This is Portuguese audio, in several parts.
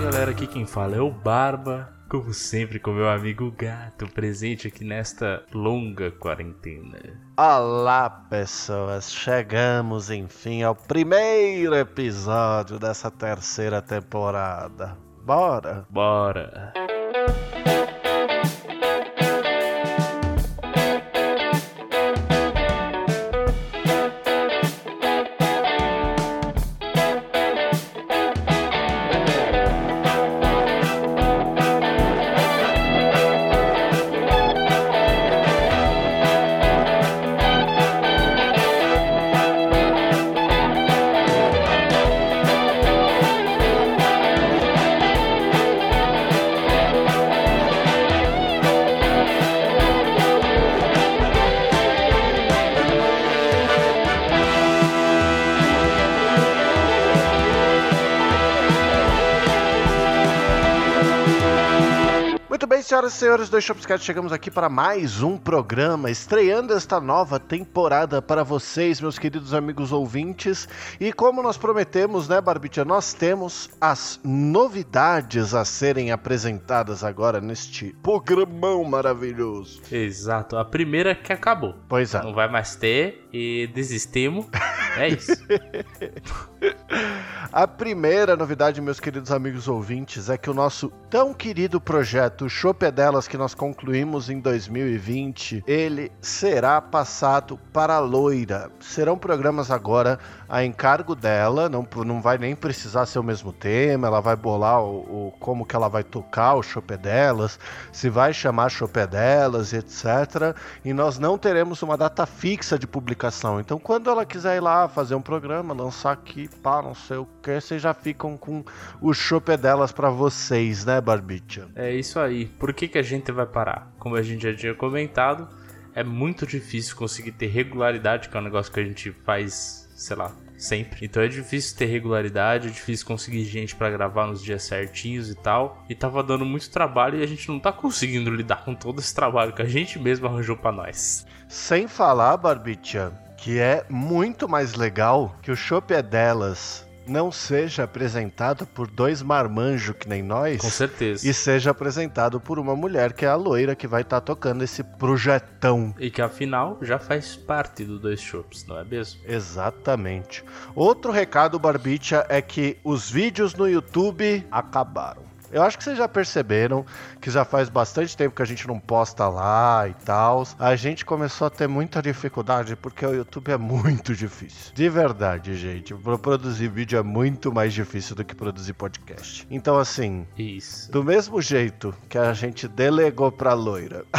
galera, aqui quem fala é o Barba, como sempre com meu amigo Gato, presente aqui nesta longa quarentena. Olá, pessoas! Chegamos enfim ao primeiro episódio dessa terceira temporada. Bora! Bora! Senhoras e senhores do Shopscat, chegamos aqui para mais um programa, estreando esta nova temporada para vocês, meus queridos amigos ouvintes. E como nós prometemos, né, Barbicha, nós temos as novidades a serem apresentadas agora neste programão maravilhoso. Exato, a primeira que acabou. Pois é. Não vai mais ter e desistimos. É isso. A primeira novidade, meus queridos amigos ouvintes, é que o nosso tão querido projeto Chopedelas que nós concluímos em 2020, ele será passado para a Loira. Serão programas agora a encargo dela, não, não vai nem precisar ser o mesmo tema, ela vai bolar o, o como que ela vai tocar o Chopedelas, se vai chamar Chopedelas, etc. E nós não teremos uma data fixa de publicação. Então, quando ela quiser ir lá fazer um programa, lançar aqui, pá, não sei o que, vocês já ficam com o Chopedelas para vocês, né, Barbicha? É isso aí. Por que, que a gente vai parar? Como a gente já tinha comentado, é muito difícil conseguir ter regularidade, que é um negócio que a gente faz, sei lá, sempre. Então é difícil ter regularidade, é difícil conseguir gente para gravar nos dias certinhos e tal. E tava dando muito trabalho e a gente não tá conseguindo lidar com todo esse trabalho que a gente mesmo arranjou para nós. Sem falar, Barbicha, que é muito mais legal que o Chopp é delas não seja apresentado por dois marmanjos que nem nós. Com certeza. E seja apresentado por uma mulher que é a loira que vai estar tá tocando esse projetão. E que afinal já faz parte do Dois Shops, não é mesmo? Exatamente. Outro recado, Barbicha, é que os vídeos no YouTube acabaram. Eu acho que vocês já perceberam que já faz bastante tempo que a gente não posta lá e tal. A gente começou a ter muita dificuldade porque o YouTube é muito difícil. De verdade, gente. Produzir vídeo é muito mais difícil do que produzir podcast. Então, assim. Isso. Do mesmo jeito que a gente delegou pra loira.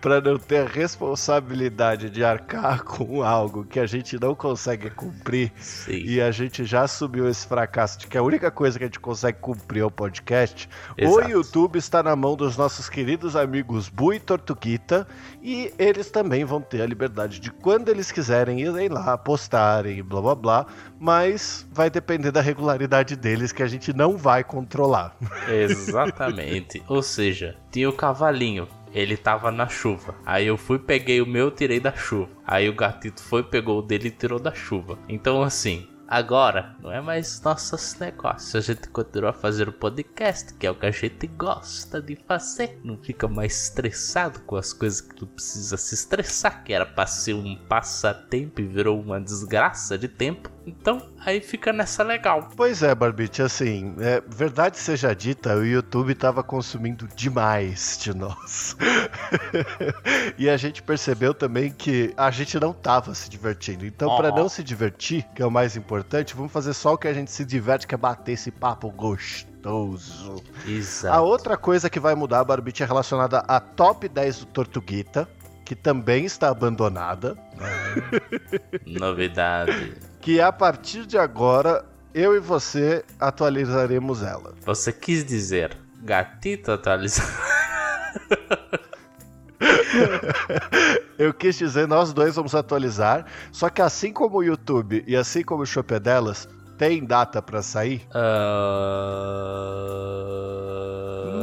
para não ter a responsabilidade de arcar com algo que a gente não consegue cumprir. Sim. E a gente já assumiu esse fracasso de que a única coisa que a gente consegue cumprir o podcast. Exato. O YouTube está na mão dos nossos queridos amigos Bu e Tortuguita. E eles também vão ter a liberdade de, quando eles quiserem, irem lá, postarem e blá blá blá. Mas vai depender da regularidade deles que a gente não vai controlar. Exatamente. Ou seja, tinha o cavalinho. Ele tava na chuva. Aí eu fui, peguei o meu, tirei da chuva. Aí o gatito foi, pegou o dele e tirou da chuva. Então, assim, Agora, não é mais nossos negócios. A gente continua a fazer o podcast, que é o que a gente gosta de fazer. Não fica mais estressado com as coisas que tu precisa se estressar, que era pra ser um passatempo e virou uma desgraça de tempo. Então, aí fica nessa legal. Pois é, Barbite, assim, é, verdade seja dita, o YouTube tava consumindo demais de nós. e a gente percebeu também que a gente não tava se divertindo. Então, para não se divertir, que é o mais importante, vamos fazer só o que a gente se diverte, que é bater esse papo gostoso. Exato. A outra coisa que vai mudar, Barbite, é relacionada à top 10 do Tortuguita, que também está abandonada. Novidade. que a partir de agora eu e você atualizaremos ela. Você quis dizer gatito atualizado? eu quis dizer nós dois vamos atualizar, só que assim como o YouTube e assim como o Chopedelas tem data para sair? Uh...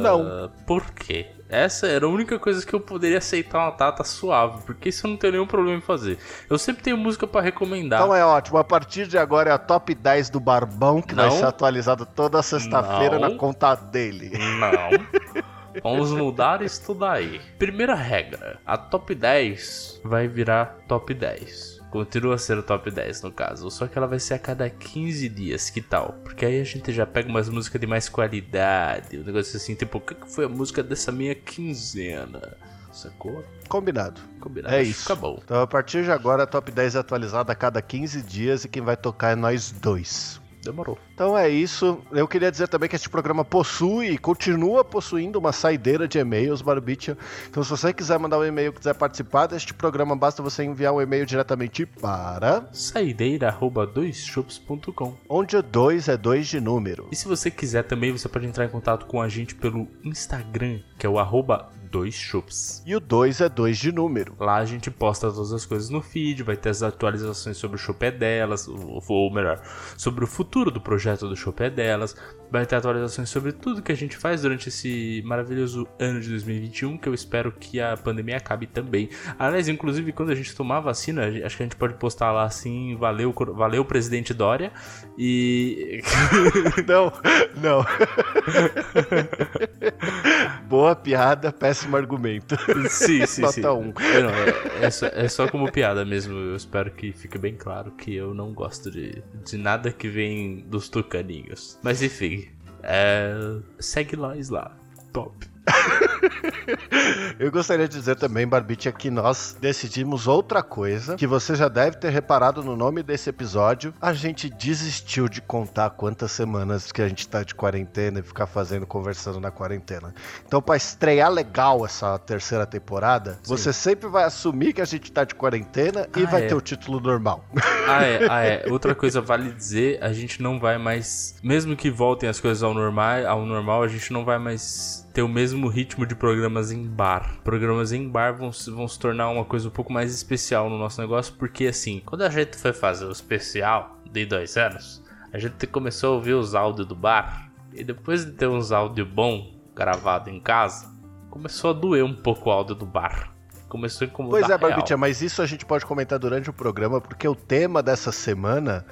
Não. Por quê? Essa era a única coisa que eu poderia aceitar uma data suave, porque isso eu não tenho nenhum problema em fazer. Eu sempre tenho música pra recomendar. Então é ótimo. A partir de agora é a top 10 do Barbão, que vai Não. ser atualizada toda sexta-feira na conta dele. Não. Vamos mudar isso daí. Primeira regra: a top 10 vai virar top 10. Continua a ser o top 10 no caso, só que ela vai ser a cada 15 dias, que tal? Porque aí a gente já pega umas músicas de mais qualidade, um negócio assim, tipo, o que foi a música dessa minha quinzena? Sacou? Combinado. Combinado. É isso. Fica bom. Então a partir de agora a top 10 é atualizada a cada 15 dias e quem vai tocar é nós dois. Demorou. Então é isso. Eu queria dizer também que este programa possui e continua possuindo uma saideira de e-mails, Barbicha. Então, se você quiser mandar um e-mail, quiser participar deste programa, basta você enviar um e-mail diretamente para Saideira.doisshops.com onde o 2 é 2 de número. E se você quiser também, você pode entrar em contato com a gente pelo Instagram, que é o arroba doisshops. E o 2 é 2 de número. Lá a gente posta todas as coisas no feed, vai ter as atualizações sobre o Chopé delas, ou, ou melhor, sobre o futuro do projeto do Chopé delas, vai ter atualizações sobre tudo que a gente faz durante esse maravilhoso ano de 2021, que eu espero que a pandemia acabe também. Aliás, inclusive, quando a gente tomar a vacina, acho que a gente pode postar lá assim, valeu, valeu presidente Dória, e... Não, não. Boa piada, péssimo argumento. sim, sim, sim. Nota um. É, não, é, é só, é só como piada mesmo. Eu espero que fique bem claro que eu não gosto de, de nada que vem dos tucaninhos. Mas enfim, é, segue nós lá. Top. Eu gostaria de dizer também, Barbicha, que nós decidimos outra coisa, que você já deve ter reparado no nome desse episódio. A gente desistiu de contar quantas semanas que a gente tá de quarentena e ficar fazendo, conversando na quarentena. Então, pra estrear legal essa terceira temporada, você sempre vai assumir que a gente tá de quarentena e Ah, vai é. ter o título normal. Ah é, ah, é. Outra coisa vale dizer, a gente não vai mais. Mesmo que voltem as coisas ao normal, ao normal, a gente não vai mais ter o mesmo ritmo de programas em bar. Programas em bar vão, se- vão se tornar uma coisa um pouco mais especial no nosso negócio, porque assim, quando a gente foi fazer o especial de dois anos, a gente começou a ouvir os áudios do bar, e depois de ter uns áudios bom gravado em casa, começou a doer um pouco o áudio do bar. Começou a incomodar Pois é. Barbicha, mas isso a gente pode comentar durante o programa, porque o tema dessa semana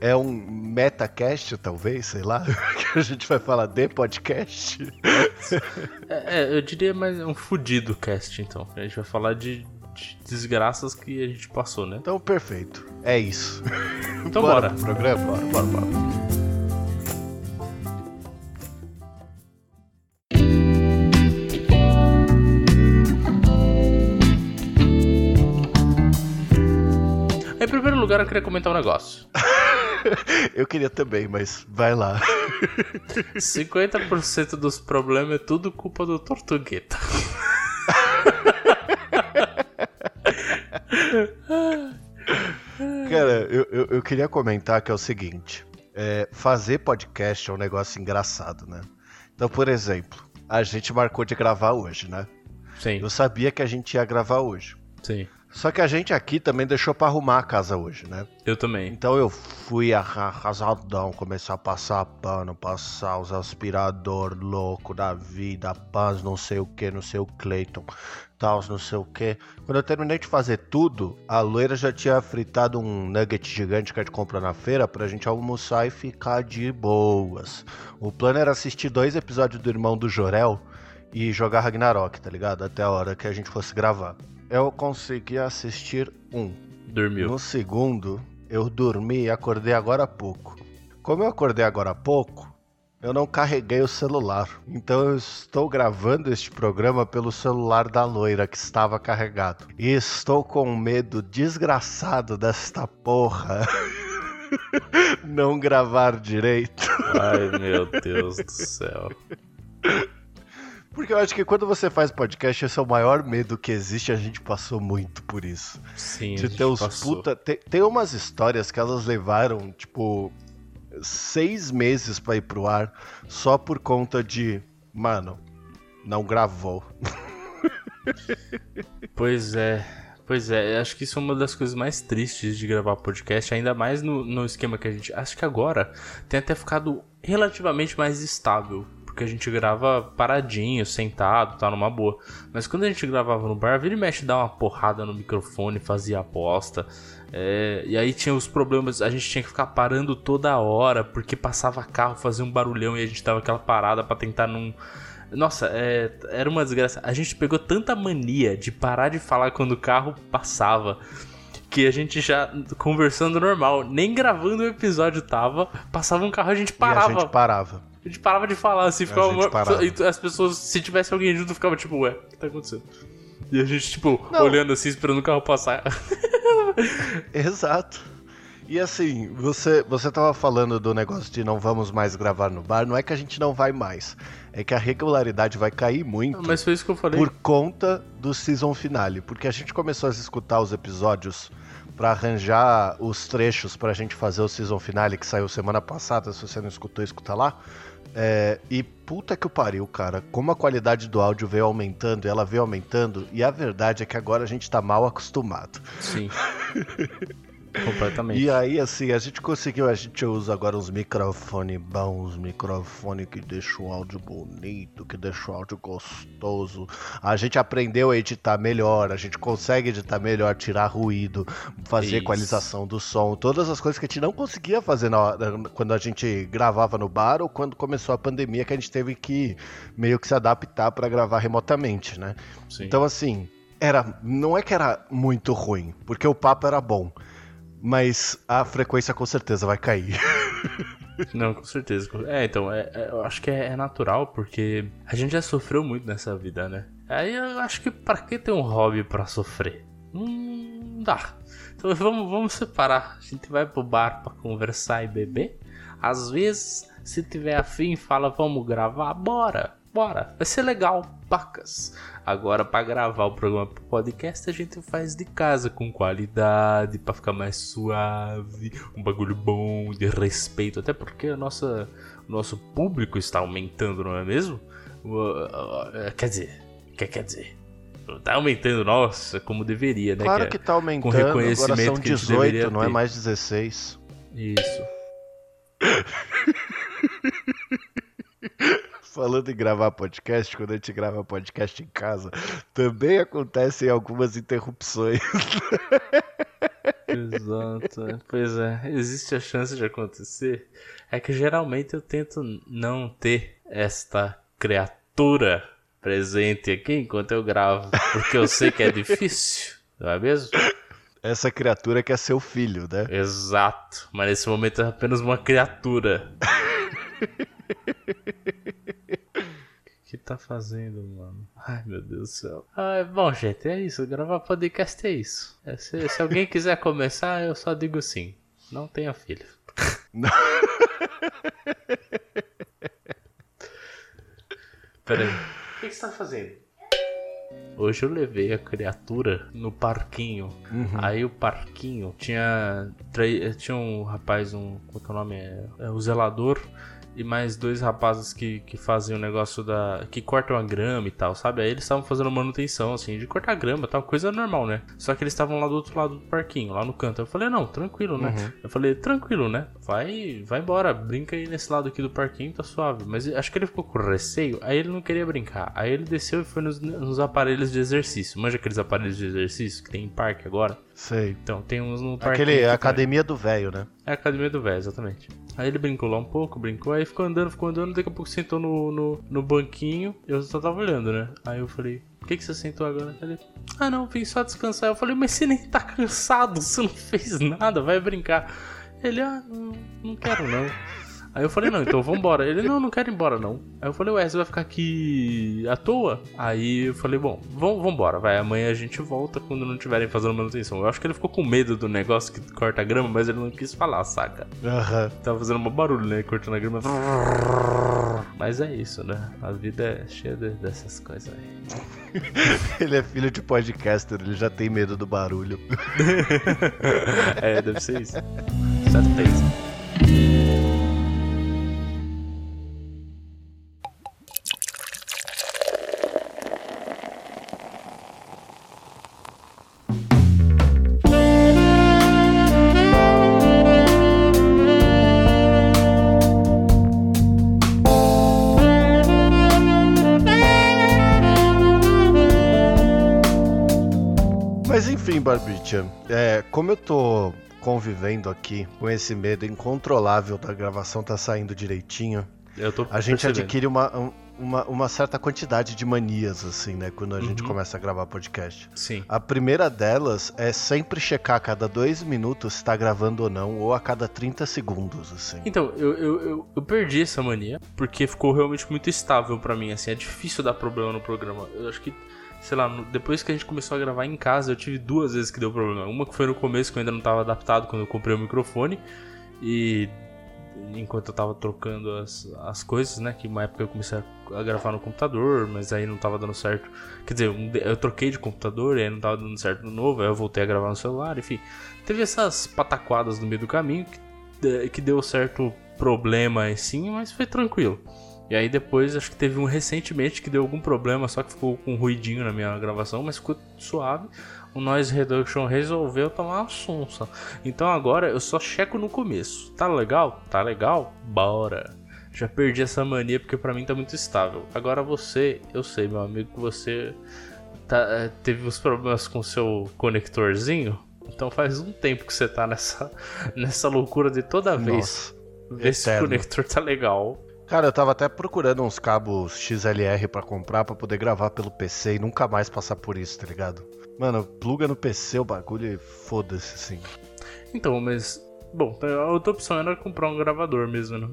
é um metacast, talvez, sei lá, que a gente vai falar de podcast. É, é, eu diria mais um fudido cast, então. A gente vai falar de, de desgraças que a gente passou, né? Então, perfeito. É isso. Então bora. pro programa? Bora, bora, bora. Em primeiro lugar, eu queria comentar um negócio. Eu queria também, mas vai lá. 50% dos problemas é tudo culpa do Tortugueta. Cara, eu, eu, eu queria comentar que é o seguinte: é, fazer podcast é um negócio engraçado, né? Então, por exemplo, a gente marcou de gravar hoje, né? Sim, Eu sabia que a gente ia gravar hoje. sim. Só que a gente aqui também deixou pra arrumar a casa hoje, né? Eu também. Então eu fui arra- arrasadão, começar a passar pano, passar os aspirador louco da vida, paz, não sei o que, não sei o Clayton, tal, não sei o que. Quando eu terminei de fazer tudo, a loira já tinha fritado um nugget gigante que a gente compra na feira pra gente almoçar e ficar de boas. O plano era assistir dois episódios do Irmão do Jorel e jogar Ragnarok, tá ligado? Até a hora que a gente fosse gravar. Eu consegui assistir um. Dormiu. No segundo, eu dormi e acordei agora há pouco. Como eu acordei agora há pouco, eu não carreguei o celular. Então eu estou gravando este programa pelo celular da loira que estava carregado. E estou com um medo desgraçado desta porra não gravar direito. Ai, meu Deus do céu. Porque eu acho que quando você faz podcast, esse é o maior medo que existe. A gente passou muito por isso. Sim, a De gente ter os passou. puta. Tem, tem umas histórias que elas levaram, tipo, seis meses pra ir pro ar só por conta de. Mano, não gravou. Pois é. Pois é, acho que isso é uma das coisas mais tristes de gravar podcast, ainda mais no, no esquema que a gente. Acho que agora tem até ficado relativamente mais estável. Porque a gente grava paradinho, sentado, tá numa boa. Mas quando a gente gravava no bar, vira e mexe dar uma porrada no microfone, fazia aposta. É, e aí tinha os problemas, a gente tinha que ficar parando toda hora, porque passava carro, fazia um barulhão e a gente dava aquela parada para tentar não. Nossa, é, era uma desgraça. A gente pegou tanta mania de parar de falar quando o carro passava que a gente já conversando normal, nem gravando o episódio tava, passava um carro a gente parava. E a gente parava. A gente parava de falar assim, ficava. E as pessoas, se tivesse alguém junto, ficava tipo, ué, o que tá acontecendo? E a gente, tipo, Não. olhando assim, esperando o carro passar. Exato. E assim, você, você tava falando do negócio de não vamos mais gravar no bar, não é que a gente não vai mais, é que a regularidade vai cair muito. Mas foi isso que eu falei. Por conta do season finale, porque a gente começou a escutar os episódios para arranjar os trechos pra gente fazer o season finale que saiu semana passada, se você não escutou, escuta lá. É, e puta que o pariu, cara. Como a qualidade do áudio veio aumentando, ela veio aumentando, e a verdade é que agora a gente tá mal acostumado. Sim. Completamente. E aí, assim, a gente conseguiu, a gente usa agora uns microfones bons, microfone que deixa o áudio bonito, que deixa o áudio gostoso. A gente aprendeu a editar melhor, a gente consegue editar melhor, tirar ruído, fazer Isso. equalização do som, todas as coisas que a gente não conseguia fazer na, quando a gente gravava no bar ou quando começou a pandemia, que a gente teve que meio que se adaptar para gravar remotamente, né? Sim. Então, assim, era, não é que era muito ruim, porque o papo era bom mas a frequência com certeza vai cair. Não, com certeza. É, então, é, é, eu acho que é, é, natural, porque a gente já sofreu muito nessa vida, né? Aí eu acho que pra que ter um hobby para sofrer? Não dá. Então vamos, vamos separar. A gente vai pro bar pra conversar e beber. Às vezes, se tiver afim, fala, vamos gravar, bora, bora. Vai ser legal, pacas. Agora, para gravar o programa pro podcast, a gente faz de casa com qualidade, para ficar mais suave, um bagulho bom, de respeito, até porque a nossa, o nosso público está aumentando, não é mesmo? Quer dizer, quer, quer dizer, tá aumentando, nossa, como deveria, né? Claro que, é, tá aumentando, com reconhecimento agora são 18, não é mais 16. Isso. Falando em gravar podcast, quando a gente grava podcast em casa, também acontecem algumas interrupções. Exato. É. Pois é, existe a chance de acontecer. É que geralmente eu tento não ter esta criatura presente aqui enquanto eu gravo, porque eu sei que é difícil, não é mesmo? Essa criatura que é seu filho, né? Exato, mas nesse momento é apenas uma criatura. tá fazendo, mano? Ai, meu Deus do céu. Ah, bom, gente, é isso. Gravar podcast é isso. É, se, se, alguém quiser começar, eu só digo sim. Não tenha filho. Peraí. O que, que você tá fazendo? Hoje eu levei a criatura no parquinho. Uhum. Aí o parquinho tinha. Tinha um rapaz, um. Como é que é o nome? É, é o zelador e mais dois rapazes que, que fazem o negócio da. que cortam a grama e tal, sabe? Aí eles estavam fazendo manutenção, assim, de cortar grama tal, coisa normal, né? Só que eles estavam lá do outro lado do parquinho, lá no canto. Eu falei, não, tranquilo, né? Uhum. Eu falei, tranquilo, né? Vai, vai embora, brinca aí nesse lado aqui do parquinho, tá suave. Mas acho que ele ficou com receio, aí ele não queria brincar. Aí ele desceu e foi nos, nos aparelhos de exercício. Manja aqueles aparelhos de exercício que tem em parque agora? Sei. Então, tem uns no parque. Aquele, a academia do velho, né? É a academia do velho, exatamente. Aí ele brincou lá um pouco, brincou, aí ficou andando, ficou andando, daqui a pouco sentou no, no, no banquinho, eu só tava olhando, né? Aí eu falei, por que, que você sentou agora? Ele, ah não, vim só descansar. Eu falei, mas você nem tá cansado, você não fez nada, vai brincar. Ele, ah, não, não quero não. Aí eu falei, não, então vambora. Ele, não, não quero ir embora, não. Aí eu falei, ué, você vai ficar aqui à toa? Aí eu falei, bom, vambora, vai. Amanhã a gente volta quando não estiverem fazendo manutenção. Eu acho que ele ficou com medo do negócio que corta a grama, mas ele não quis falar, saca? Uhum. Tava fazendo um barulho, né? Cortando a grama. Mas é isso, né? A vida é cheia de, dessas coisas aí. ele é filho de podcaster, ele já tem medo do barulho. é, deve ser isso. Certeza. Assim, Barbicha, é, como eu tô convivendo aqui com esse medo incontrolável da gravação tá saindo direitinho, a gente percebendo. adquire uma, uma, uma, certa quantidade de manias, assim, né? Quando a uhum. gente começa a gravar podcast. Sim. A primeira delas é sempre checar a cada dois minutos se tá gravando ou não, ou a cada 30 segundos, assim. Então, eu, eu, eu, eu perdi essa mania, porque ficou realmente muito estável para mim, assim. É difícil dar problema no programa. Eu acho que sei lá, depois que a gente começou a gravar em casa, eu tive duas vezes que deu problema. Uma que foi no começo, que eu ainda não estava adaptado quando eu comprei o microfone. E enquanto eu tava trocando as, as coisas, né? Que uma época eu comecei a, gravar no computador, mas aí não tava dando certo. Quer dizer, eu troquei de computador e aí não tava dando certo no novo, aí eu voltei a gravar no celular, enfim. Teve essas pataquadas no meio do caminho que, que deu certo problema sim, mas foi tranquilo. E aí depois acho que teve um recentemente que deu algum problema, só que ficou com um ruidinho na minha gravação, mas ficou suave o Noise Reduction resolveu tomar uma sonsa. Então agora eu só checo no começo. Tá legal? Tá legal? Bora. Já perdi essa mania porque para mim tá muito estável. Agora você, eu sei, meu amigo, que você tá, é, teve uns problemas com seu conectorzinho. Então faz um tempo que você tá nessa, nessa loucura de toda vez Nossa, ver eterno. se o conector tá legal. Cara, eu tava até procurando uns cabos XLR para comprar para poder gravar pelo PC e nunca mais passar por isso, tá ligado? Mano, pluga no PC o bagulho e foda-se, assim. Então, mas. Bom, a outra opção era comprar um gravador mesmo, né?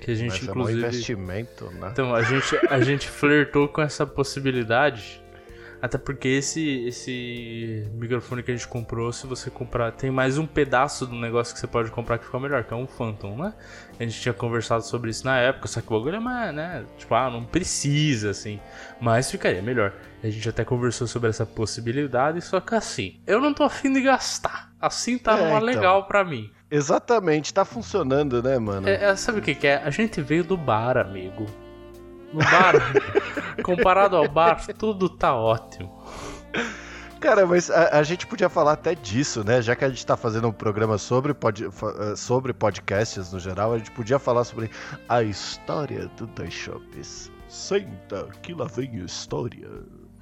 Que a gente, mas inclusive. É um investimento, né? Então, a gente, a gente flertou com essa possibilidade até porque esse, esse microfone que a gente comprou, se você comprar, tem mais um pedaço do negócio que você pode comprar que ficou melhor, que é um Phantom, né? A gente tinha conversado sobre isso na época, só que o bagulho é mais, né? Tipo, ah, não precisa, assim. Mas ficaria melhor. A gente até conversou sobre essa possibilidade, só que assim, eu não tô afim de gastar. Assim tá é, então. legal pra mim. Exatamente, tá funcionando, né, mano? É, é, sabe o que, que é? A gente veio do bar, amigo. No bar, comparado ao bar, tudo tá ótimo. Cara, mas a, a, gente podia falar até disso, né? Já que a gente tá fazendo um programa sobre, pod, eh, sobre podcasts no geral, a gente podia falar sobre a história do Dois Shops. Senta, que lá vem a história.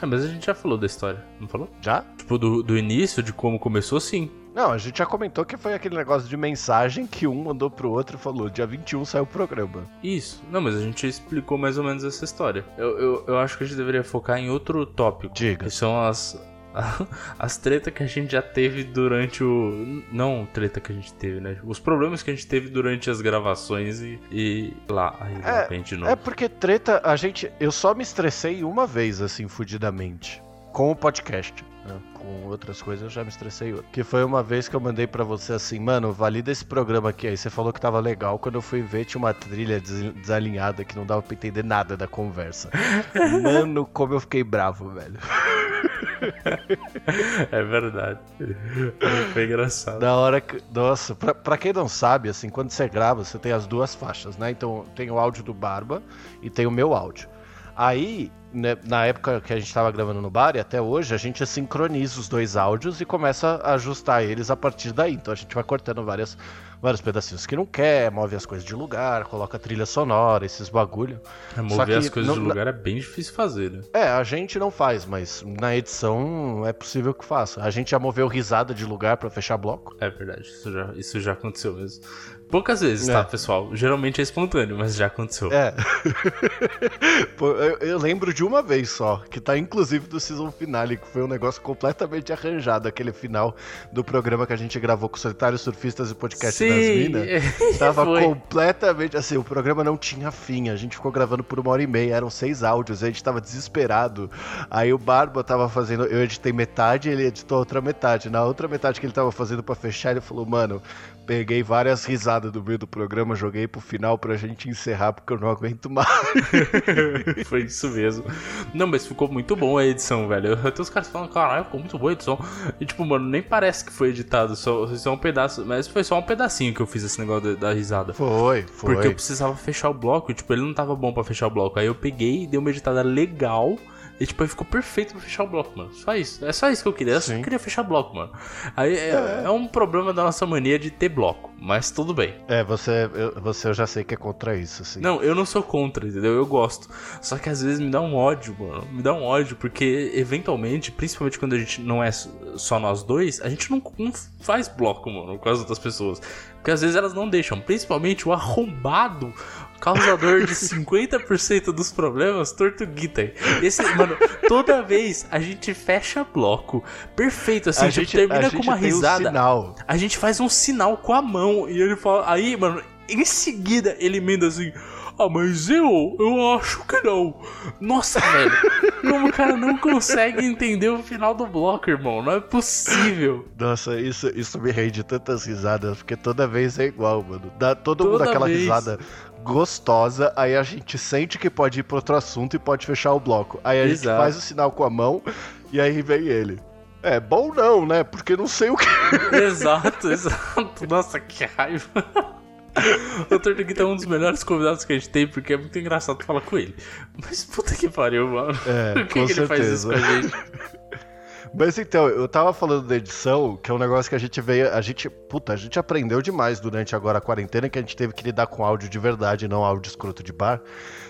É, mas a gente já falou da história, não falou? Já? Tipo, do, do início, de como começou, sim. Não, a gente já comentou que foi aquele negócio de mensagem que um mandou pro outro e falou: dia 21 saiu o programa. Isso. Não, mas a gente explicou mais ou menos essa história. Eu, eu, eu acho que a gente deveria focar em outro tópico. Diga. Que são as, as tretas que a gente já teve durante o. Não treta que a gente teve, né? Os problemas que a gente teve durante as gravações e, e lá, aí é, de novo. É porque treta, a gente. Eu só me estressei uma vez, assim, fudidamente. Com o podcast. Né? Com outras coisas eu já me estressei. Que foi uma vez que eu mandei para você assim, mano, valida esse programa aqui. Aí você falou que tava legal. Quando eu fui ver, tinha uma trilha desalinhada que não dava pra entender nada da conversa. mano, como eu fiquei bravo, velho. é verdade. Foi engraçado. Da hora que. Nossa, pra, pra quem não sabe, assim, quando você grava, você tem as duas faixas, né? Então tem o áudio do Barba e tem o meu áudio. Aí, né, na época que a gente estava gravando no bar e até hoje, a gente sincroniza os dois áudios e começa a ajustar eles a partir daí. Então a gente vai cortando várias, vários pedacinhos que não quer, move as coisas de lugar, coloca trilha sonora, esses bagulho. É, mover as coisas não, de lugar é bem difícil fazer, né? É, a gente não faz, mas na edição é possível que faça. A gente já moveu risada de lugar para fechar bloco. É verdade, isso já, isso já aconteceu mesmo. Poucas vezes, tá, é. tá, pessoal? Geralmente é espontâneo, mas já aconteceu. É. eu, eu, lembro de uma vez só, que tá inclusive do season finale, que foi um negócio completamente arranjado, aquele final do programa que a gente gravou com Solitários Surfistas e Podcast Sim. das Minas. Tava foi. completamente. Assim, o programa não tinha fim. A gente ficou gravando por uma hora e meia, eram seis áudios, a gente tava desesperado. Aí o Barba tava fazendo. Eu editei metade, ele editou outra metade. Na outra metade que ele tava fazendo para fechar, ele falou, mano, peguei várias risadas do meio do programa, joguei pro final pra gente encerrar, porque eu não aguento mais. Foi isso mesmo. Não, mas ficou muito bom a edição, velho. Até os caras falam, caralho, ficou muito boa a edição. E tipo, mano, nem parece que foi editado, só, só um pedaço. Mas foi só um pedacinho que eu fiz esse negócio da, da risada. Foi, foi. Porque eu precisava fechar o bloco, e tipo, ele não tava bom pra fechar o bloco. Aí eu peguei e dei uma editada legal. E tipo, aí ficou perfeito pra fechar o bloco, mano. Só isso. É só isso que eu queria. Eu só queria fechar bloco, mano. Aí é, é. é, um problema da nossa mania de ter bloco. Mas tudo bem. É, você eu, você eu já sei que é contra isso, assim. Não, eu não sou contra, entendeu? Eu gosto. Só que às vezes me dá um ódio, mano. Me dá um ódio, porque eventualmente, principalmente quando a gente não é só nós dois, a gente não, não faz bloco, mano, com as outras pessoas. Porque às vezes elas não deixam. Principalmente o arrombado causador de 50% dos problemas, Tortuguita. Esse, mano, toda vez a gente fecha bloco. Perfeito, assim, a tipo, gente, termina a com uma risada. Um a gente faz um sinal com a mão e ele fala. Aí, mano, em seguida ele emenda assim. Ah, mas eu, eu acho que não. Nossa, velho. Como o cara não consegue entender o final do bloco, irmão? Não é possível. Nossa, isso, isso me rende tantas risadas, porque toda vez é igual, mano. Dá todo toda mundo aquela vez. risada gostosa, aí a gente sente que pode ir para outro assunto e pode fechar o bloco. Aí a Exato. gente faz o sinal com a mão e aí vem ele. É bom não, né? Porque não sei o que. Exato, exato. Nossa, que raiva. O Tortuguita é um dos melhores convidados que a gente tem, porque é muito engraçado falar com ele. Mas puta que pariu, mano. É, Por que, com que ele faz isso com a gente? Mas então, eu tava falando da edição, que é um negócio que a gente veio. A gente. Puta, a gente aprendeu demais durante agora a quarentena, que a gente teve que lidar com áudio de verdade, não áudio escroto de bar.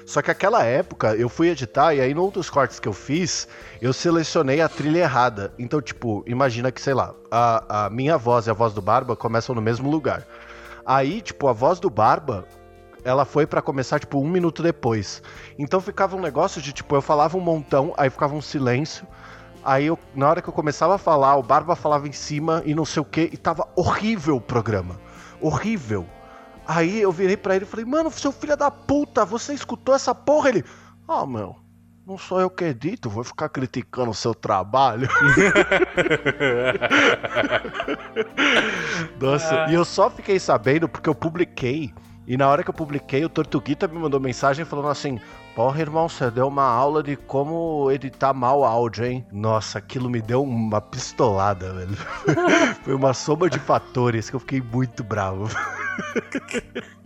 Só que aquela época eu fui editar, e aí num dos cortes que eu fiz, eu selecionei a trilha errada. Então, tipo, imagina que, sei lá, a, a minha voz e a voz do Barba começam no mesmo lugar. Aí, tipo, a voz do Barba ela foi para começar, tipo, um minuto depois. Então ficava um negócio de, tipo, eu falava um montão, aí ficava um silêncio. Aí eu, na hora que eu começava a falar, o Barba falava em cima e não sei o que, e tava horrível o programa. Horrível. Aí eu virei para ele e falei, mano, seu filho da puta, você escutou essa porra? Ele, ah, meu, não sou eu que edito, vou ficar criticando o seu trabalho. Nossa, e eu só fiquei sabendo porque eu publiquei. E na hora que eu publiquei, o Tortuguita me mandou mensagem falando assim: Porra, irmão, você deu uma aula de como editar mal áudio, hein? Nossa, aquilo me deu uma pistolada, velho. Foi uma soma de fatores que eu fiquei muito bravo.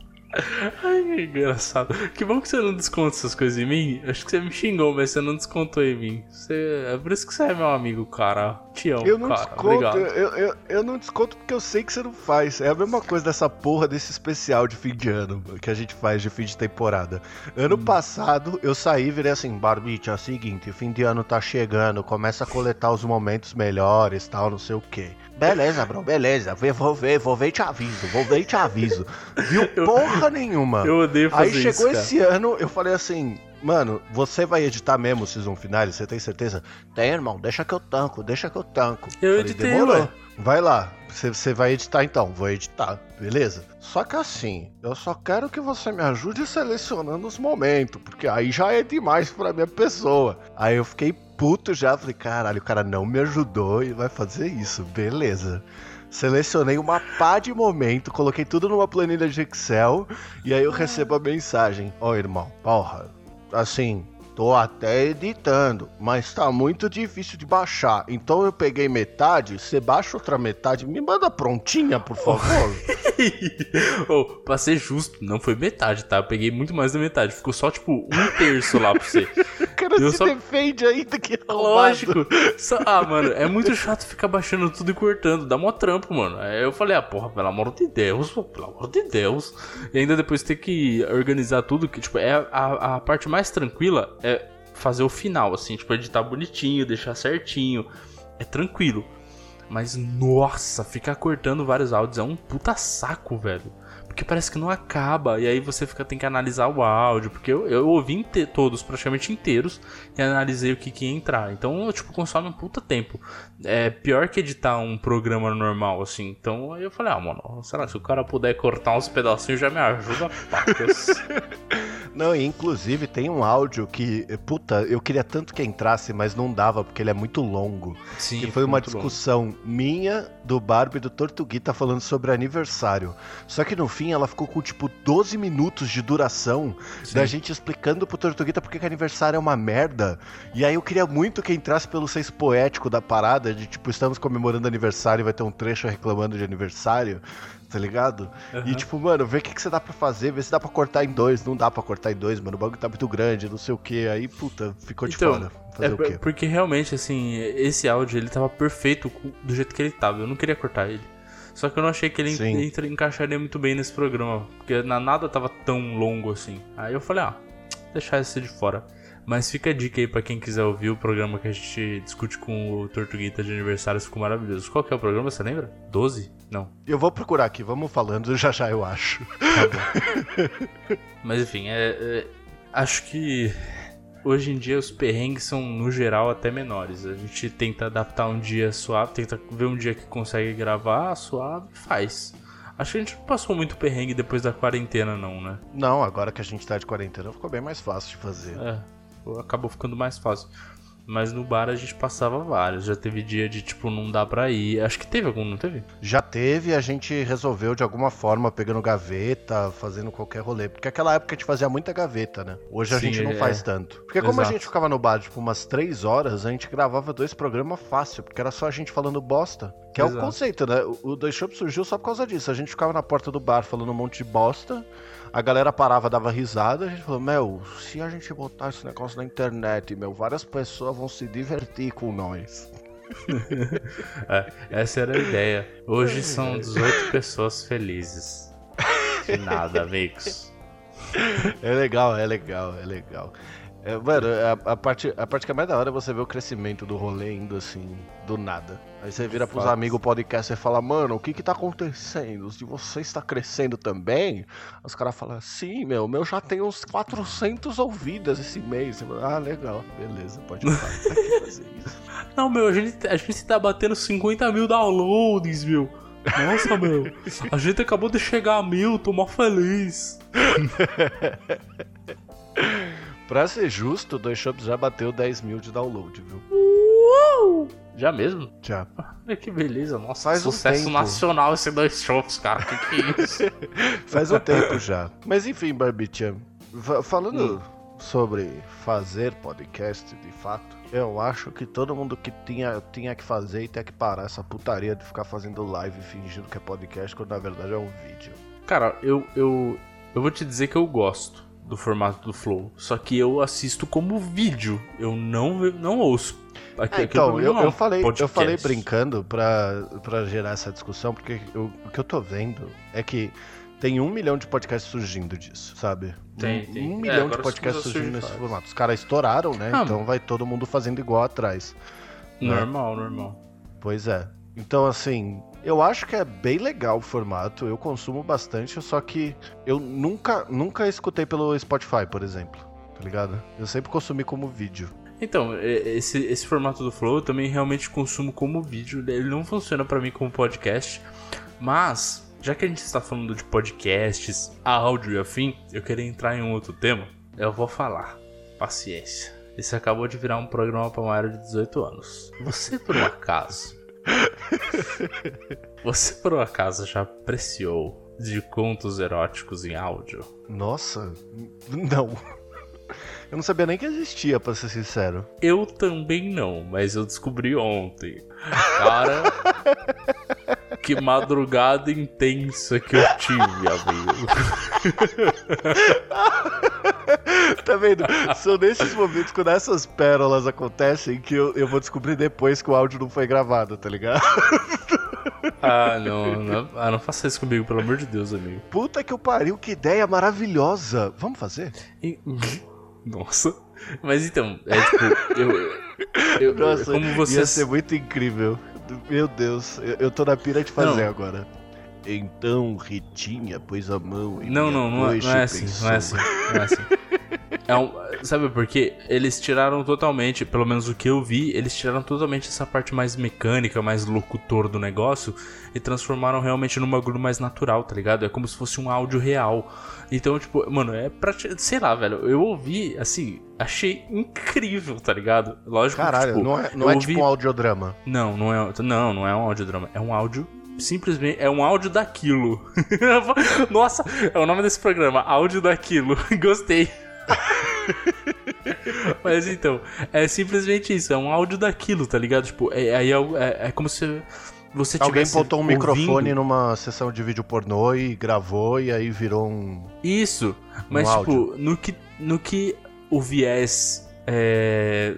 Ai, que engraçado. Que bom que você não desconta essas coisas em mim. Acho que você me xingou, mas você não descontou em mim. Você... É por isso que você é meu amigo, cara. Te amo, eu não cara. Desconto, Obrigado. Eu, eu, eu não desconto porque eu sei que você não faz. É a mesma coisa dessa porra desse especial de fim de ano que a gente faz de fim de temporada. Ano hum. passado eu saí e virei assim, Barbite, é o seguinte, fim de ano tá chegando, começa a coletar os momentos melhores, tal, não sei o quê. Beleza, bro, beleza. Vou ver, vou ver e te aviso, vou ver e te aviso. Viu porra nenhuma. Eu odeio fazer Aí chegou isso, esse ano, eu falei assim, mano, você vai editar mesmo o Season Finale, você tem certeza? Tem, irmão, deixa que eu tanco, deixa que eu tanco. Eu falei, editei, demorou. Ué. Vai lá, você vai editar então, vou editar, beleza? Só que assim, eu só quero que você me ajude selecionando os momentos, porque aí já é demais pra minha pessoa. Aí eu fiquei puto já, falei, caralho, o cara não me ajudou e vai fazer isso, beleza. Selecionei uma pá de momento, coloquei tudo numa planilha de Excel e aí eu recebo a mensagem: Ó, oh, irmão, porra, assim, Tô até editando, mas tá muito difícil de baixar. Então eu peguei metade, você baixa outra metade, me manda prontinha, por favor. oh, pra ser justo, não foi metade, tá? Eu peguei muito mais da metade. Ficou só, tipo, um terço lá pra você. o cara eu se só... defende ainda que é Lógico. Só... Ah, mano, é muito chato ficar baixando tudo e cortando. Dá mó trampo, mano. Aí eu falei, ah, porra, pelo amor de Deus, pelo amor de Deus. E ainda depois ter que organizar tudo, que, tipo, é a, a parte mais tranquila é fazer o final, assim, tipo, editar bonitinho, deixar certinho. É tranquilo. Mas, nossa, ficar cortando vários áudios é um puta saco, velho. Porque parece que não acaba. E aí você fica, tem que analisar o áudio. Porque eu, eu ouvi inte todos, praticamente inteiros, e analisei o que, que ia entrar. Então, tipo, consome um puta tempo. É pior que editar um programa normal, assim. Então aí eu falei, ah, mano, sei lá, se o cara puder cortar uns pedacinhos já me ajuda, pacas. Não, e inclusive tem um áudio que, puta, eu queria tanto que entrasse, mas não dava porque ele é muito longo. Sim. Que foi uma discussão longo. minha, do Barbie e do Tortuguita falando sobre aniversário. Só que no fim ela ficou com tipo 12 minutos de duração Sim. da gente explicando pro Tortuguita porque que aniversário é uma merda. E aí eu queria muito que entrasse pelo senso poético da parada, de tipo, estamos comemorando aniversário e vai ter um trecho reclamando de aniversário tá ligado? Uhum. E tipo, mano, vê o que, que você dá pra fazer, vê se dá pra cortar em dois. Não dá pra cortar em dois, mano. O bagulho tá muito grande, não sei o que. Aí, puta, ficou de então, fora. Fazer é, o quê? Porque realmente, assim, esse áudio ele tava perfeito do jeito que ele tava. Eu não queria cortar ele. Só que eu não achei que ele entra, encaixaria muito bem nesse programa. Porque na nada tava tão longo assim. Aí eu falei, ah, deixar esse de fora. Mas fica a dica aí pra quem quiser ouvir o programa que a gente discute com o Tortuguita de aniversário, ficou maravilhoso. Qual que é o programa, você lembra? 12? Não. Eu vou procurar aqui, vamos falando, já já eu acho. Tá. Mas enfim, é, é- acho que hoje em dia os perrengues são, no geral, até menores. A gente tenta adaptar um dia suave, tenta ver um dia que consegue gravar suave, faz. Acho que a gente não passou muito perrengue depois da quarentena, não, né? Não, agora que a gente tá de quarentena, ficou bem mais fácil de fazer. É, acabou ficando mais fácil. Mas no bar a gente passava vários. Já teve dia de tipo, não dá pra ir. Acho que teve algum, não teve? Já teve, a gente resolveu de alguma forma pegando gaveta, fazendo qualquer rolê. Porque aquela época a gente fazia muita gaveta, né? Hoje a Sim, gente não é. faz tanto. Porque como a Exato. gente ficava no bar, tipo, umas três horas, a gente gravava dois programas fácil, porque era só a gente falando bosta. Que é o conceito, né? O- Dois Shop surgiu só por causa disso. A gente ficava na porta do bar falando um monte de bosta. A galera parava, dava risada, a gente falou, meu, se a gente botar esse negócio na internet, meu, várias pessoas vão se divertir com nós. É, essa era a ideia. Hoje são 18 pessoas felizes. De nada, amigos. É legal, é legal, é legal. É, mano, a, a parte, a parte que é mais da hora é você ver o crescimento do rolê indo assim, do nada. Aí você vira pros Fato. amigos podcast e fala, mano, o que que tá acontecendo? Se você está crescendo também? Os caras falam, sim, meu, o meu já tem uns 400 ouvidas esse mês. Fala, ah, legal, beleza, pode falar. Não, meu, a gente, a gente tá batendo 50 mil downloads, meu. Nossa, meu. A gente acabou de chegar a mil, tô mó feliz. Pra ser justo, o Dois Shops já bateu 10 mil de download, viu? Já mesmo? Já. Olha que beleza, nossa. Faz um sucesso tempo. nacional esses dois shows, cara. Que que é isso? Faz um tempo já. Mas enfim, Barbichan, fa- falando sobre fazer podcast de fato, eu acho que todo mundo que tinha, tinha que fazer e tinha que parar essa putaria de ficar fazendo live fingindo que é podcast, quando na verdade é um vídeo. Cara, eu, eu, eu vou te dizer que eu gosto do formato do Flow. Só que eu assisto como vídeo. Eu não, não ouço. Aqui, É, aqui pra então, eu, não é eu falei, eu falei brincando pra, pra gerar essa discussão, porque eu- o que eu tô vendo é que tem um milhão de podcasts surgindo disso, sabe? Tem, um, tem. um É, milhão agora de podcasts surgindo nesse vários. formato. Os caras estouraram, né? Ah, então vai todo mundo fazendo igual atrás. né? Normal, normal. Pois é. Então, assim, eu acho que é bem legal o formato, eu consumo bastante, só que eu nunca, nunca escutei pelo Spotify, por exemplo. Tá ligado? Eu sempre consumi como vídeo. Então, esse, esse formato do Flow eu também realmente consumo como vídeo. Ele não funciona pra mim como podcast. Mas, já que a gente está falando de podcasts, áudio e afim, eu queria entrar em um outro tema. Eu vou falar. Paciência. Esse acabou de virar um programa para maior de 18 anos. Você, por um acaso. Você, por um acaso, já apreciou de contos eróticos em áudio? Nossa, não. Eu não sabia nem que existia, pra ser sincero. Eu também não, mas eu descobri ontem. Cara, que madrugada intensa que eu tive, amigo. Tá vendo? São nesses momentos, quando essas pérolas acontecem, que eu, eu vou descobrir depois que o áudio não foi gravado, tá ligado? Ah, não, não, ah, não faça isso comigo, pelo amor de Deus, amigo. Puta que o pariu, que ideia maravilhosa. Vamos fazer? E- Nossa. Mas então, é tipo, eu. eu Nossa, como ia você. ser muito incrível. Meu Deus, eu, eu tô na pira de fazer Não. agora. Então, Ritinha pôs a mão em Não, não, não é, não é assim, não é assim, não é assim. É um, sabe por quê? Eles tiraram totalmente, pelo menos o que eu vi, eles tiraram totalmente essa parte mais mecânica, mais locutor do negócio e transformaram realmente num bagulho mais natural, tá ligado? É como se fosse um áudio real. Então, tipo, mano, é pra. Sei lá, velho, eu ouvi, assim, achei incrível, tá ligado? Lógico Caralho, que, tipo, não é, não é ouvi- tipo um audiodrama. não, não é, não, não é um audiodrama. É um áudio. Simplesmente é um áudio daquilo. Nossa, é o nome desse programa, áudio daquilo. Gostei. Mas então, é simplesmente isso, é um áudio daquilo, tá ligado? Tipo, é, aí é, é- é como se você Alguém tivesse botou um ouvindo- microfone numa sessão de vídeo pornô e gravou e aí virou um. Isso, mas Um tipo, no que, no que o viés é,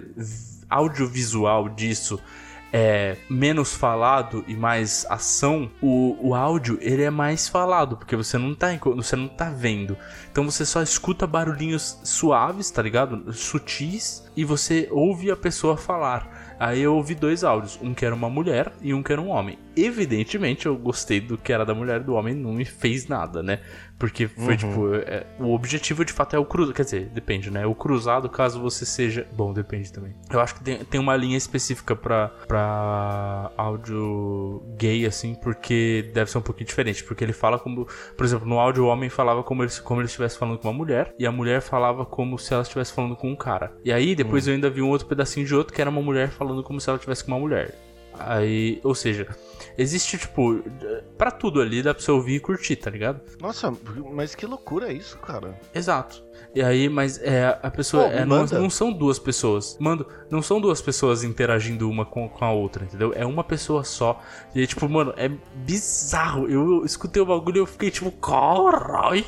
audiovisual disso é menos falado e mais ação, o, o áudio ele é mais falado, porque você não tá você não tá vendo. Então você só escuta barulhinhos suaves, tá ligado? Sutis e você ouve a pessoa falar. Aí eu ouvi dois áudios, um que era uma mulher e um que era um homem. Evidentemente eu gostei do que era da mulher, do homem não me fez nada, né? Porque foi uhum. tipo. É, o objetivo de fato é o cruzado. Quer dizer, depende, né? O cruzado, caso você seja. Bom, depende também. Eu acho que tem, tem uma linha específica pra, pra áudio gay, assim, porque deve ser um pouquinho diferente. Porque ele fala como. Por exemplo, no áudio o homem falava como ele, como ele estivesse falando com uma mulher. E a mulher falava como se ela estivesse falando com um cara. E aí depois uhum. eu ainda vi um outro pedacinho de outro que era uma mulher falando como se ela estivesse com uma mulher. Aí, ou seja, existe, tipo, para tudo ali dá pra você ouvir e curtir, tá ligado? Nossa, mas que loucura é isso, cara. Exato. E aí, mas é, a pessoa. Pô, é, não, não, são duas pessoas. Mando, não são duas pessoas interagindo uma com, com a outra, entendeu? É uma pessoa só. E aí, tipo, mano, é bizarro. Eu escutei o bagulho e eu fiquei tipo, caralho.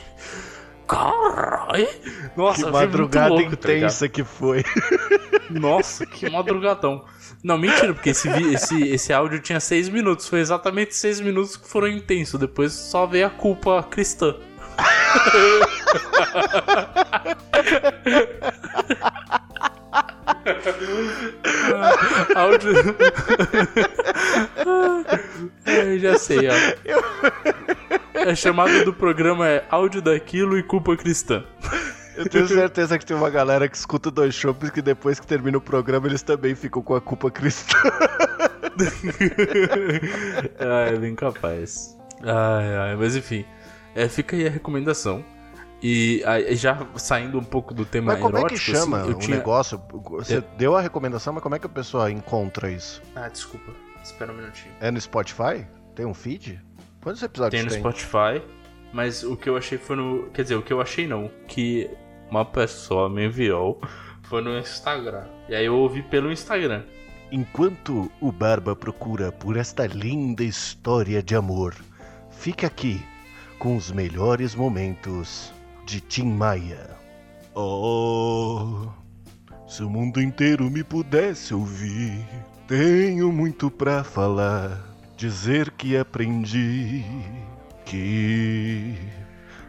Caralho! Nossa, que madrugada louco, tá intensa tá que foi. Nossa, que madrugadão. Não, mentira, porque esse, esse, esse áudio tinha seis minutos. Foi exatamente seis minutos que foram intensos. Depois só veio a culpa cristã. áudio. Eu já sei, ó. A chamada do programa é áudio daquilo e culpa cristã. Eu tenho certeza que tem uma galera que escuta dois shows que depois que termina o programa eles também ficam com a culpa cristã. ah, é bem capaz. Ai, ai, mas enfim, é, fica aí a recomendação. E aí, já saindo um pouco do tema mas como erótico, é que chama assim, o tinha... negócio? Você é... deu a recomendação, mas como é que a pessoa encontra isso? Ah, desculpa. Espera um minutinho. É no Spotify? Tem um feed? Quantos episódios tem? Tem no Spotify, mas o que eu achei foi no... Quer dizer, o que eu achei não, que uma pessoa me enviou foi no Instagram. E aí eu ouvi pelo Instagram. Enquanto o Barba procura por esta linda história de amor, fica aqui com os melhores momentos de Tim Maia. Oh, se o mundo inteiro me pudesse ouvir, tenho muito pra falar, dizer que aprendi que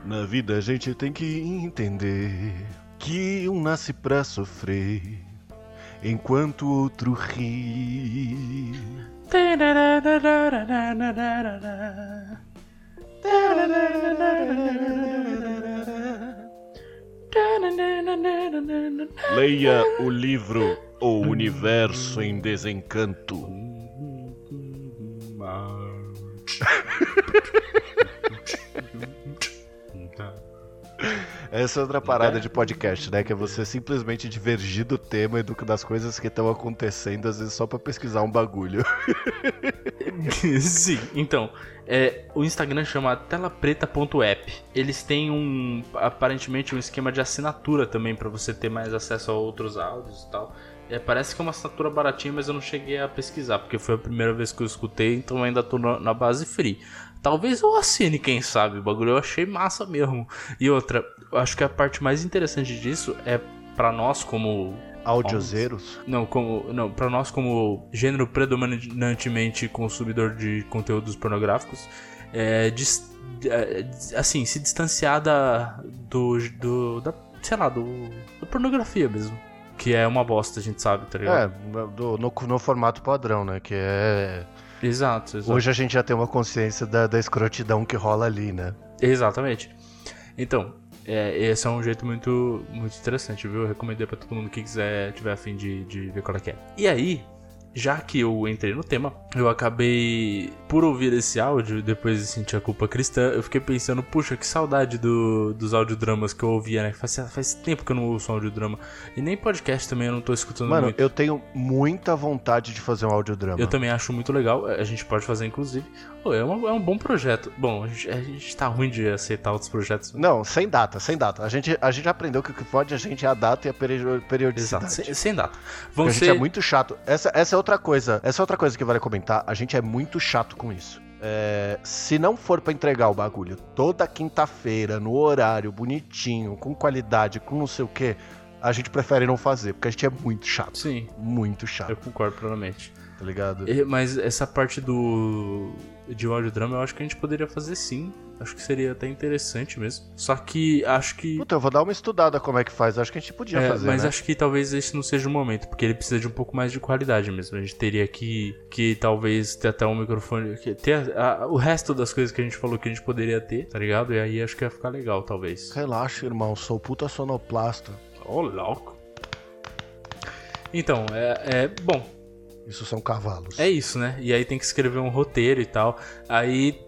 na vida a gente tem que entender que um nasce pra sofrer enquanto o outro ri. Leia o livro O Universo em Desencanto. Essa é outra parada de podcast, né? Que é você simplesmente divergir do tema e do, das coisas que estão acontecendo, às vezes só para pesquisar um bagulho. Sim, então. É, o Instagram chama telapreta.app. Eles têm um aparentemente um esquema de assinatura também para você ter mais acesso a outros áudios e tal. É, parece que é uma assinatura baratinha, mas eu não cheguei a pesquisar, porque foi a primeira vez que eu escutei, então ainda tô na, na base free. Talvez eu assine, quem sabe. O bagulho eu achei massa mesmo. E outra, eu acho que a parte mais interessante disso é para nós como audiozeiros? Não, como não, para nós como gênero predominantemente consumidor de conteúdos pornográficos, é, dis, é, assim, se distanciar da do, do da, sei lá, do da pornografia mesmo. Que é uma bosta, a gente sabe, tá ligado? É, do, no, no formato padrão, né? Que é Exato, exato. Hoje a gente já tem uma consciência da, da escrotidão que rola ali, né? Exatamente. Então, é, esse é um jeito muito, muito interessante, viu? Eu recomendei pra todo mundo que quiser, tiver afim de, de ver qual é que é. E aí, já que eu entrei no tema, eu acabei, por ouvir esse áudio, depois de sentir a culpa cristã, eu fiquei pensando, puxa, que saudade do, dos audiodramas que eu ouvia, né? Faz, faz tempo que eu não ouço um audiodrama. E nem podcast também eu não tô escutando Mano, muito. eu tenho muita vontade de fazer um audiodrama. Eu também acho muito legal, a gente pode fazer inclusive. Pô, é, uma, é um bom projeto. Bom, a gente, a gente tá ruim de aceitar outros projetos. Não, sem data, sem data. A gente, a gente aprendeu que o que pode a gente é a data e a periodicidade. Exato, sem, sem data. Vão a ser... gente é muito chato. Essa, essa é outra coisa. Essa é outra coisa que vale comentar. A gente é muito chato com isso. É, se não for para entregar o bagulho toda quinta-feira, no horário, bonitinho, com qualidade, com não sei o que, a gente prefere não fazer, porque a gente é muito chato. Sim. Muito chato. Eu concordo plenamente. tá ligado? É, Mas essa parte do de audiodrama eu acho que a gente poderia fazer sim. Acho que seria até interessante mesmo. Só que acho que. Puta, eu vou dar uma estudada como é que faz. Acho que a gente podia É, fazer, mas né? acho que talvez esse não seja o momento, porque ele precisa de um pouco mais de qualidade mesmo. A gente teria que, que talvez ter até um microfone. Ter a- o resto das coisas que a gente falou que a gente poderia ter, tá ligado? E aí acho que ia ficar legal, talvez. Relaxa, irmão. Sou puta sonoplasta. Ô, louco. Então, é, é. Bom, Isso são cavalos. É isso, né? E aí tem que escrever um roteiro e tal. Aí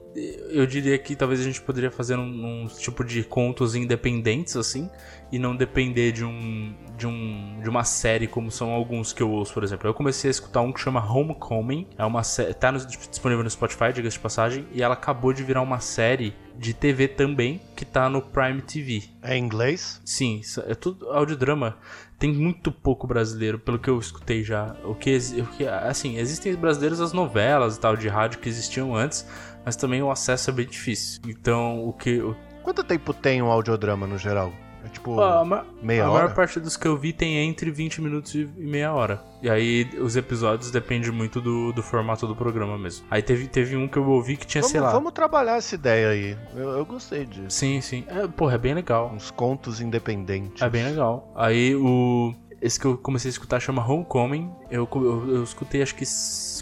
eu diria que talvez a gente poderia fazer um, um tipo de contos independentes, assim, e não depender de um, de um de uma série como são alguns que eu ouço, por exemplo. Eu comecei a escutar um que chama Homecoming, é uma sé- tá no- disponível no Spotify, diga-se de passagem, e ela acabou de virar uma série de TV também, que tá no Prime TV. É em inglês? Sim, é tudo audiodrama. Tem muito pouco brasileiro, pelo que eu escutei já. O que, o que assim, existem brasileiros as novelas e tal de rádio que existiam antes, mas também o acesso é bem difícil. Então, o que Quanto tempo tem um audiodrama no geral? É tipo. a, ma- meia a hora? maior parte dos que eu vi tem entre 20 minutos e e meia hora. E aí os episódios dependem muito do, do formato do programa mesmo. Aí teve, teve um que eu ouvi que tinha, vamos, sei lá. vamos trabalhar essa ideia aí. Eu, eu gostei disso. Sim, sim. É, porra, é bem legal. Uns contos independentes. É bem legal. Aí o. Esse que eu comecei a escutar chama Homecoming. Eu, eu, eu escutei acho que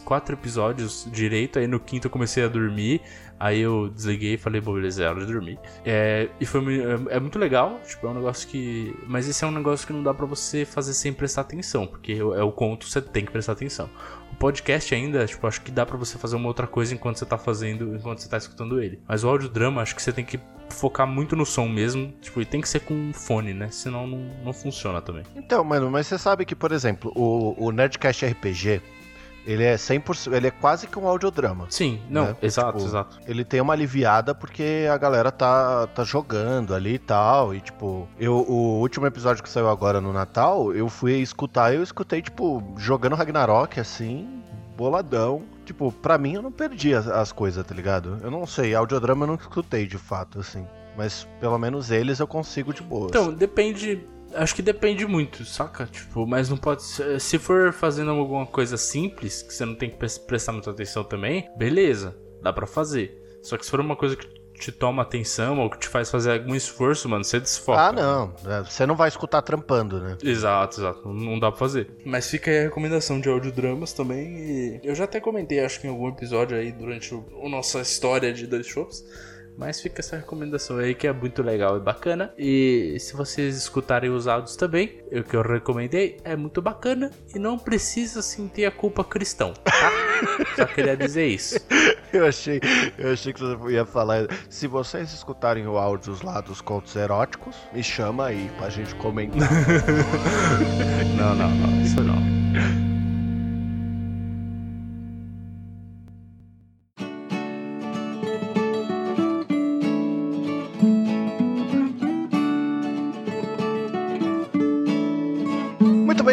quatro episódios direito. Aí no quinto eu comecei a dormir. Aí eu desliguei e falei, bom, beleza, é hora de dormir. É, e foi é, é muito legal. Tipo, é um negócio que. Mas esse é um negócio que não dá pra você fazer sem prestar atenção. Porque é o conto, você tem que prestar atenção. O podcast ainda, tipo, acho que dá pra você fazer uma outra coisa enquanto você tá fazendo, enquanto você tá escutando ele. Mas o audiodrama, acho que você tem que focar muito no som mesmo, tipo, e tem que ser com fone, né? Senão não, não funciona também. Então, mano, mas você sabe que, por exemplo, o, o Nerdcast RPG, ele é 100%, ele é quase que um audiodrama. Sim, não, Né? exato, Tipo, exato. Ele tem uma aliviada porque a galera tá, tá jogando ali e tal. E, tipo, eu, o último episódio que saiu agora no Natal, eu fui escutar, eu escutei, tipo, jogando Ragnarok, assim, boladão. Tipo, pra mim eu não perdi as, as coisas, tá ligado? Eu não sei, audiodrama eu não escutei de fato, assim. Mas pelo menos eles eu consigo de boa. Então, depende. Acho que depende muito, saca? Tipo, mas não pode ser. Se for fazendo alguma coisa simples, que você não tem que pres- prestar muita atenção também, beleza, dá pra fazer. Só que se for uma coisa que te toma atenção ou que te faz fazer algum esforço, mano, você desfoca. ah, não. é, Você não vai escutar trampando, né? Exato, exato. Não- dá pra fazer. Mas fica aí a recomendação de audiodramas também. E eu já até comentei, acho que em algum episódio aí durante o, a nossa história de dois shows. Mas fica essa recomendação aí que é muito legal e bacana. E se vocês escutarem os áudios também, o que eu recomendei é muito bacana e não precisa sentir a culpa cristão, tá? Só queria dizer isso. Eu achei, eu achei que você ia falar. Se vocês escutarem o áudios lá dos contos eróticos, me chama aí pra gente comentar. Não, não, não, isso não.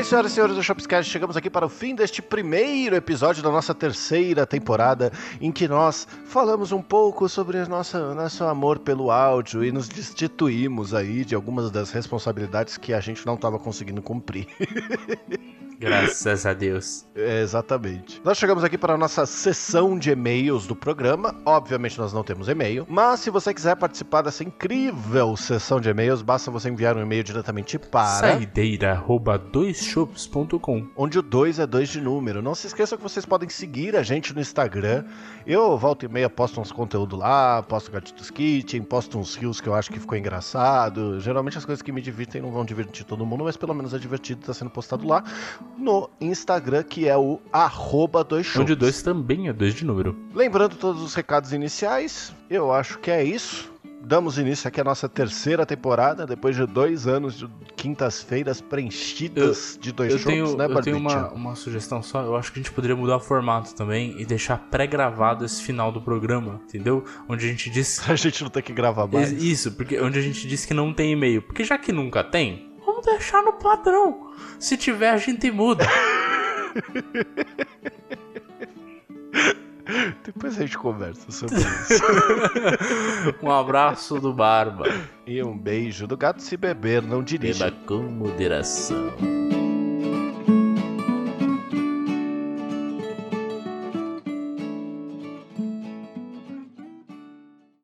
Senhoras e senhores do Shopscast, chegamos aqui para o fim deste primeiro episódio da nossa terceira temporada, em que nós falamos um pouco sobre nossa, nosso amor pelo áudio e nos destituímos aí de algumas das responsabilidades que a gente não estava conseguindo cumprir. Graças a Deus. É, exatamente. Nós chegamos aqui para a nossa sessão de e-mails do programa. Obviamente nós não temos e-mail, mas se você quiser participar dessa incrível sessão de e-mails, basta você enviar um e-mail diretamente para Saideira arroba doisshops.com onde o 2 é 2 de número. Não se esqueçam que vocês podem seguir a gente no Instagram. Eu volta e meia posto uns conteúdos lá, posto Gatitos Kitchen, posto uns rios que eu acho que ficou engraçado. Geralmente as coisas que me divertem não vão divertir todo mundo, mas pelo menos é divertido estar sendo postado lá no Instagram, que é o arroba dois shows. Onde 2 também é 2 de número. Lembrando todos os recados iniciais, eu acho que é isso. Damos início aqui à nossa terceira temporada, depois de dois anos de quintas-feiras preenchidas de dois Eu shows, tenho, né, eu tenho Barbicha? uma, uma sugestão só. Eu acho que a gente poderia mudar o formato também e deixar pré-gravado esse final do programa, entendeu? Onde a gente diz. A gente não tem que gravar mais. Isso, porque onde a gente diz que não tem e-mail. Porque já que nunca tem, vamos deixar no padrão. Se tiver, a gente muda. Depois a gente conversa sobre isso. um abraço do Barba. e um beijo do gato se beber, não dirija. Beba com moderação.